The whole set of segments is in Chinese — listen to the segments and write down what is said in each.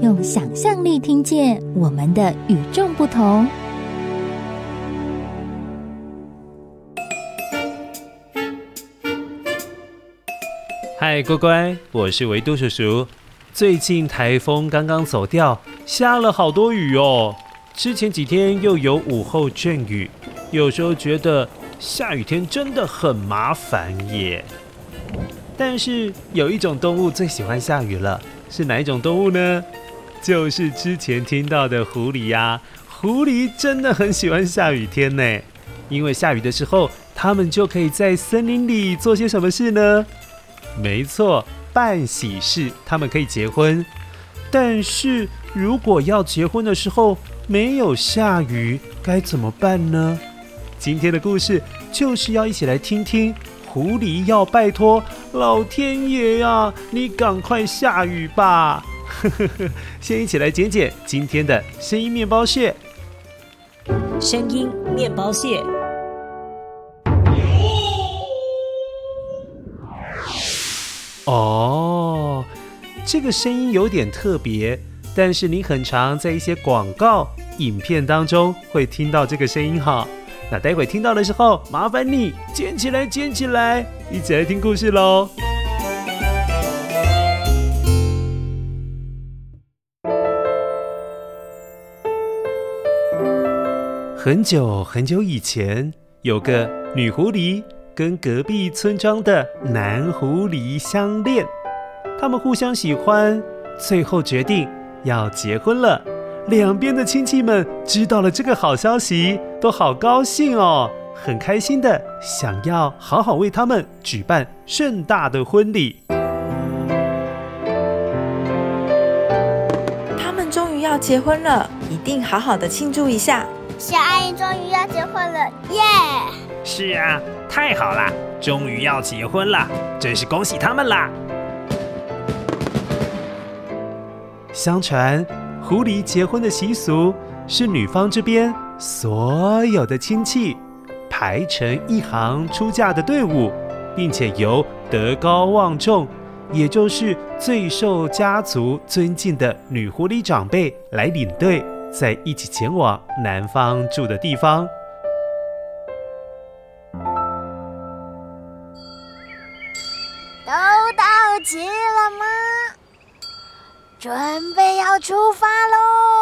用想象力听见我们的与众不同。嗨，乖乖，我是维多叔叔。最近台风刚刚走掉，下了好多雨哦。之前几天又有午后阵雨，有时候觉得下雨天真的很麻烦耶。但是有一种动物最喜欢下雨了，是哪一种动物呢？就是之前听到的狐狸呀。狐狸真的很喜欢下雨天呢，因为下雨的时候，它们就可以在森林里做些什么事呢？没错，办喜事，他们可以结婚。但是如果要结婚的时候没有下雨，该怎么办呢？今天的故事就是要一起来听听。狐狸要拜托老天爷呀，你赶快下雨吧！先一起来捡捡今天的声音面包屑。声音面包屑。哦，这个声音有点特别，但是你很常在一些广告、影片当中会听到这个声音哈。那待会听到的时候，麻烦你捡起来，捡起来，一起来听故事喽。很久很久以前，有个女狐狸跟隔壁村庄的男狐狸相恋，他们互相喜欢，最后决定要结婚了。两边的亲戚们知道了这个好消息，都好高兴哦，很开心的想要好好为他们举办盛大的婚礼。他们终于要结婚了，一定好好的庆祝一下。小阿姨终于要结婚了，耶！是啊，太好了，终于要结婚了，真是恭喜他们啦！相传。狐狸结婚的习俗是女方这边所有的亲戚排成一行出嫁的队伍，并且由德高望重，也就是最受家族尊敬的女狐狸长辈来领队，再一起前往男方住的地方。都到齐了吗？准备要出发喽！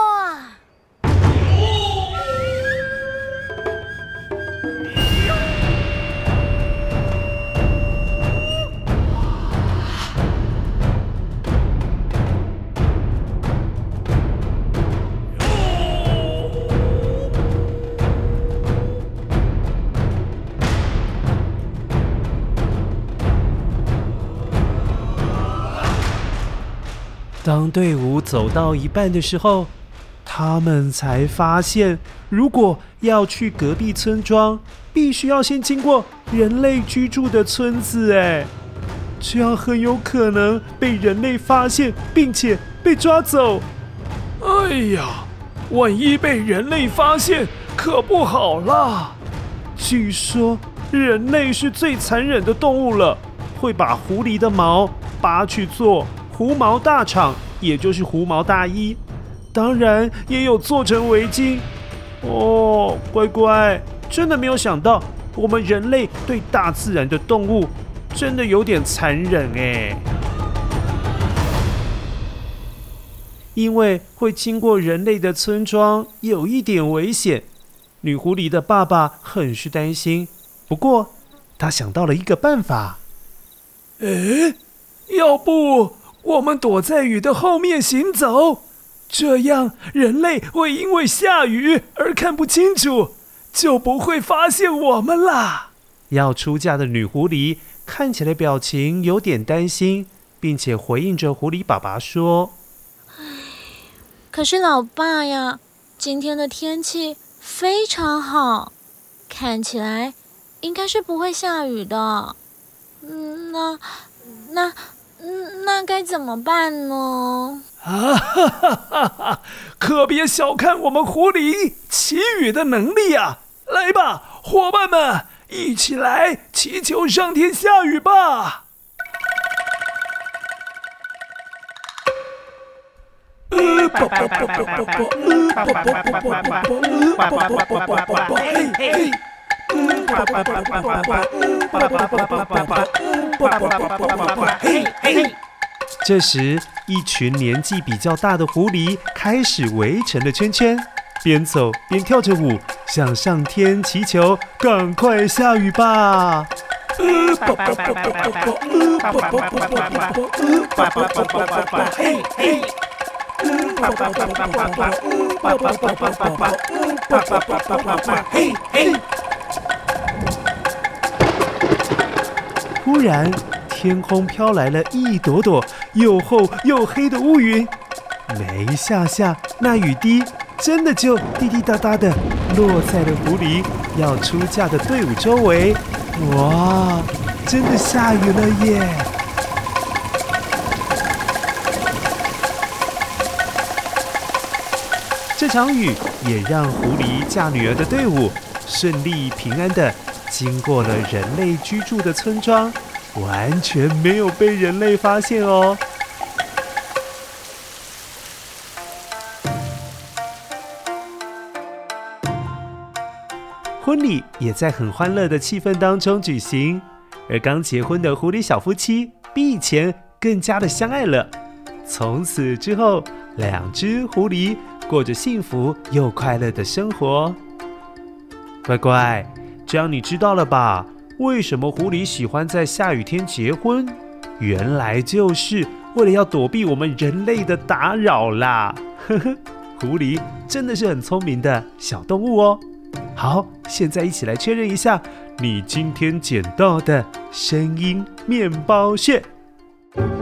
当队伍走到一半的时候，他们才发现，如果要去隔壁村庄，必须要先经过人类居住的村子。哎，这样很有可能被人类发现，并且被抓走。哎呀，万一被人类发现，可不好啦！据说人类是最残忍的动物了，会把狐狸的毛拔去做狐毛大氅，也就是狐毛大衣，当然也有做成围巾。哦，乖乖，真的没有想到，我们人类对大自然的动物真的有点残忍哎。因为会经过人类的村庄，有一点危险。女狐狸的爸爸很是担心，不过他想到了一个办法。诶，要不？我们躲在雨的后面行走，这样人类会因为下雨而看不清楚，就不会发现我们啦。要出嫁的女狐狸看起来表情有点担心，并且回应着狐狸爸爸说：“可是老爸呀，今天的天气非常好，看起来应该是不会下雨的。嗯，那那嗯，那该怎么办呢？啊哈哈哈哈！可别小看我们狐狸祈雨的能力啊！来吧，伙伴们，一起来祈求上天下雨吧！这时，一群年纪比较大的狐狸开始围成了圈圈，边走边跳着舞，向上天祈求：“赶快下雨吧！”突然，天空飘来了一朵朵又厚又黑的乌云，没下下，那雨滴真的就滴滴答答的落在了狐狸要出嫁的队伍周围。哇，真的下雨了耶！这场雨也让狐狸嫁女儿的队伍顺利平安的经过了人类居住的村庄。完全没有被人类发现哦。婚礼也在很欢乐的气氛当中举行，而刚结婚的狐狸小夫妻比以前更加的相爱了。从此之后，两只狐狸过着幸福又快乐的生活。乖乖，这样你知道了吧？为什么狐狸喜欢在下雨天结婚？原来就是为了要躲避我们人类的打扰啦！呵呵，狐狸真的是很聪明的小动物哦。好，现在一起来确认一下你今天捡到的声音面包屑。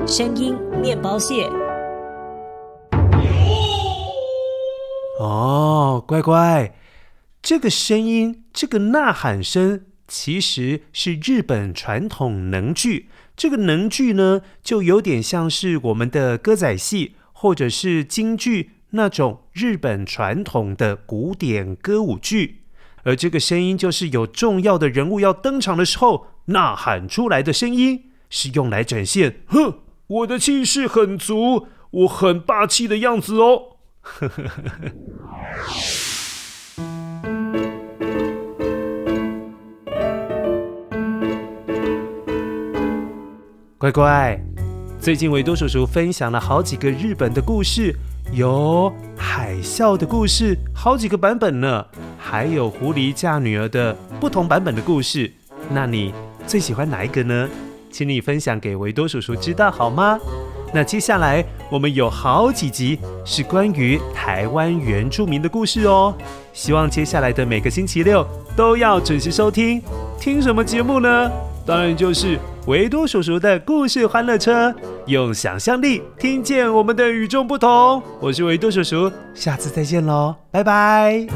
声音面包屑。哦，乖乖，这个声音，这个呐喊声。其实是日本传统能剧，这个能剧呢，就有点像是我们的歌仔戏或者是京剧那种日本传统的古典歌舞剧，而这个声音就是有重要的人物要登场的时候呐喊出来的声音，是用来展现，哼，我的气势很足，我很霸气的样子哦。乖乖，最近维多叔叔分享了好几个日本的故事，有海啸的故事，好几个版本呢，还有狐狸嫁女儿的不同版本的故事。那你最喜欢哪一个呢？请你分享给维多叔叔知道好吗？那接下来我们有好几集是关于台湾原住民的故事哦，希望接下来的每个星期六都要准时收听。听什么节目呢？当然就是维多叔叔的故事欢乐车，用想象力听见我们的与众不同。我是维多叔叔，下次再见喽，拜拜。